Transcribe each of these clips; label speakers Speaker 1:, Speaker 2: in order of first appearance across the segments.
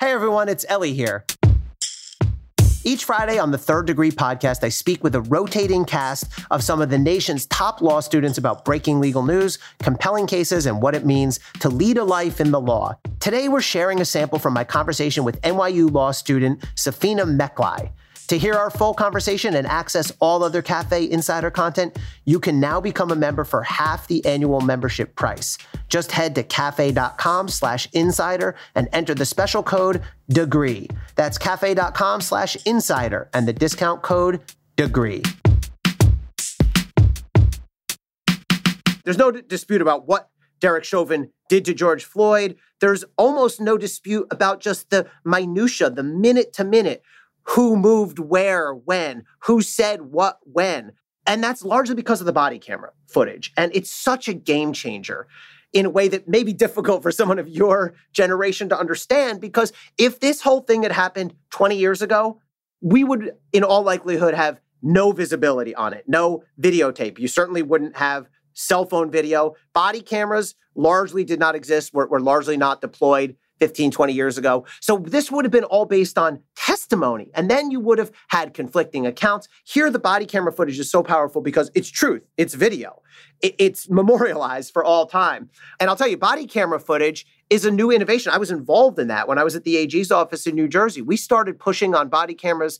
Speaker 1: Hey everyone, it's Elie here. Each Friday on the Third Degree podcast, I speak with a rotating cast of some of the nation's top law students about breaking legal news, compelling cases, and what it means to lead a life in the law. Today, we're sharing a sample from my conversation with NYU law student Safeena Mecklai. To hear our full conversation and access all other Cafe Insider content, you can now become a member for half the annual membership price. Just head to cafe.com slash insider and enter the special code DEGREE. That's cafe.com slash insider and the discount code DEGREE. There's no d- dispute about what Derek Chauvin did to George Floyd. There's almost no dispute about just the minutia, the minute to minute who moved where, when, who said what, when. And that's largely because of the body camera footage. And it's such a game changer in a way that may be difficult for someone of your generation to understand. Because if this whole thing had happened 20 years ago, we would, in all likelihood, have no visibility on it, no videotape. You certainly wouldn't have cell phone video. Body cameras largely did not exist, were, were largely not deployed 15, 20 years ago. So this would have been all based on testimony. And then you would have had conflicting accounts. Here, the body camera footage is so powerful because it's truth, it's video, it's memorialized for all time. And I'll tell you, body camera footage is a new innovation. I was involved in that when I was at the AG's office in New Jersey. We started pushing on body cameras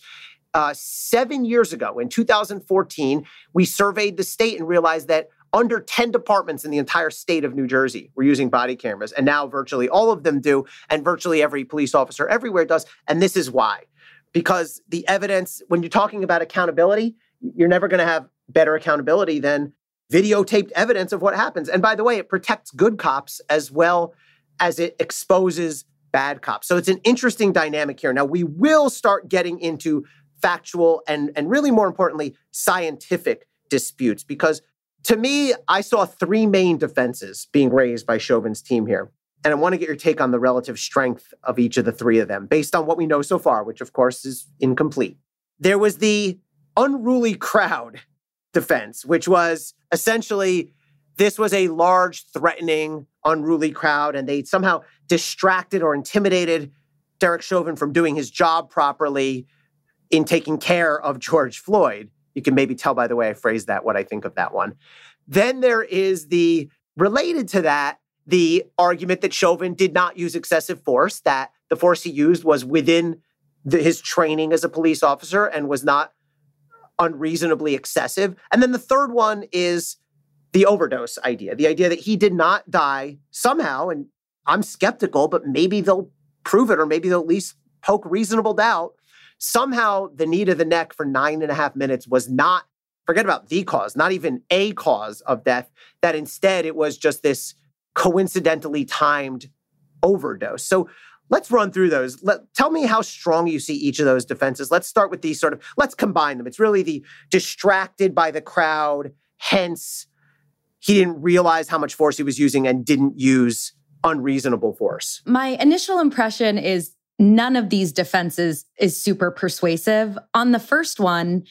Speaker 1: uh, seven years ago in 2014. We surveyed the state and realized that under 10 departments in the entire state of New Jersey were using body cameras. And now virtually all of them do. And virtually every police officer everywhere does. And this is why. Because the evidence, when you're talking about accountability, you're never going to have better accountability than videotaped evidence of what happens. And by the way, it protects good cops as well as it exposes bad cops. So it's an interesting dynamic here. Now, we will start getting into factual and, and really more importantly, scientific disputes because to me, I saw three main defenses being raised by Chauvin's team here. And I want to get your take on the relative strength of each of the three of them based on what we know so far, which of course is incomplete. There was the unruly crowd defense, which was essentially this was a large, threatening, unruly crowd, and they somehow distracted or intimidated Derek Chauvin from doing his job properly in taking care of George Floyd. You can maybe tell by the way I phrased that what I think of that one. Then there is the related to that, the argument that Chauvin did not use excessive force, that the force he used was within the, his training as a police officer and was not unreasonably excessive. And then the third one is the overdose idea, the idea that he did not die somehow. And I'm skeptical, but maybe they'll prove it or maybe they'll at least poke reasonable doubt somehow the knee to the neck for nine and a half minutes was not, forget about the cause, not even a cause of death, that instead it was just this coincidentally timed overdose. So let's run through those. Let, tell me how strong you see each of those defenses. Let's start with these sort of, let's combine them. It's really the distracted by the crowd, hence, he didn't realize how much force he was using and didn't use unreasonable force.
Speaker 2: My initial impression is none of these defenses is super persuasive. On the first one,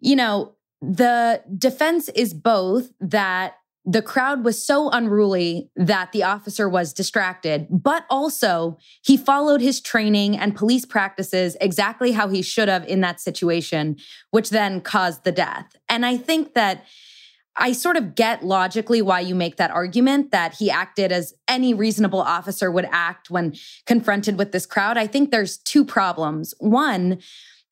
Speaker 2: you know, the defense is both that the crowd was so unruly that the officer was distracted, but also he followed his training and police practices exactly how he should have in that situation, which then caused the death. And I think that I sort of get logically why you make that argument that he acted as any reasonable officer would act when confronted with this crowd. I think there's two problems. One,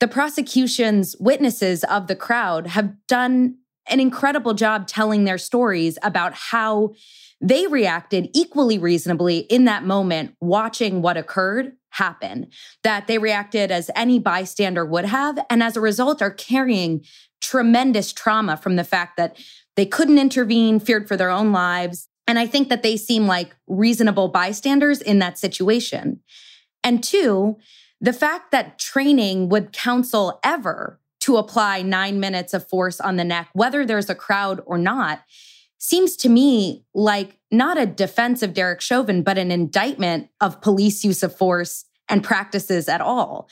Speaker 2: the prosecution's witnesses of the crowd have done an incredible job telling their stories about how they reacted equally reasonably in that moment, watching what occurred happen, that they reacted as any bystander would have, and as a result are carrying tremendous trauma from the fact that they couldn't intervene, feared for their own lives. And I think that they seem like reasonable bystanders in that situation. And two, the fact that training would counsel ever to apply nine minutes of force on the neck, whether there's a crowd or not, seems to me like not a defense of Derek Chauvin, but an indictment of police use of force and practices at all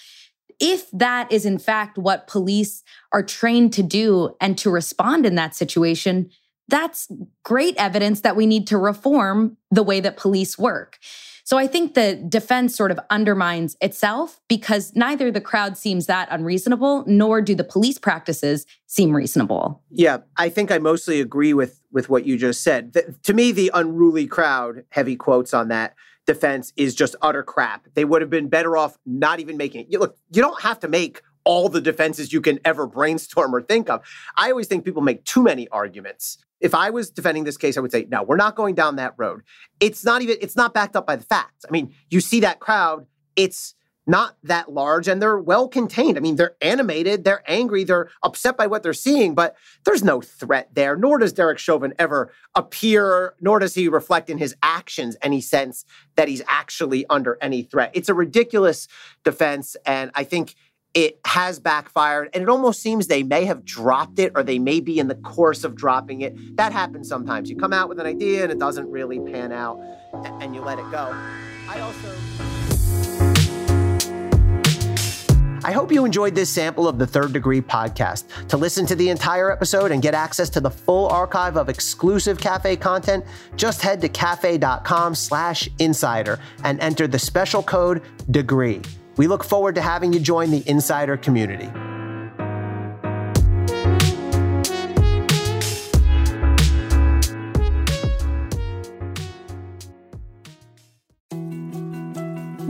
Speaker 2: if that is in fact what police are trained to do and to respond in that situation, that's great evidence that we need to reform the way that police work. So I think the defense sort of undermines itself because neither the crowd seems that unreasonable, nor do the police practices seem reasonable.
Speaker 1: Yeah, I think I mostly agree with with what you just said. The, to me, the unruly crowd, heavy quotes on that defense, is just utter crap. They would have been better off not even making it. You, look, you don't have to make all the defenses you can ever brainstorm or think of. I always think people make too many arguments. If I was defending this case, I would say, no, we're not going down that road. It's not even, it's not backed up by the facts. I mean, you see that crowd, it's not that large and they're well contained. I mean, they're animated, they're angry, they're upset by what they're seeing, but there's no threat there. Nor does Derek Chauvin ever appear, nor does he reflect in his actions any sense that he's actually under any threat. It's a ridiculous defense. And I think it has backfired and it almost seems they may have dropped it or they may be in the course of dropping it. That happens sometimes. You come out with an idea and it doesn't really pan out and you let it go. I also. I hope you enjoyed this sample of the Third Degree podcast. To listen to the entire episode and get access to the full archive of exclusive cafe content, just head to cafe.com slash insider and enter the special code DEGREE. We look forward to having you join the insider community.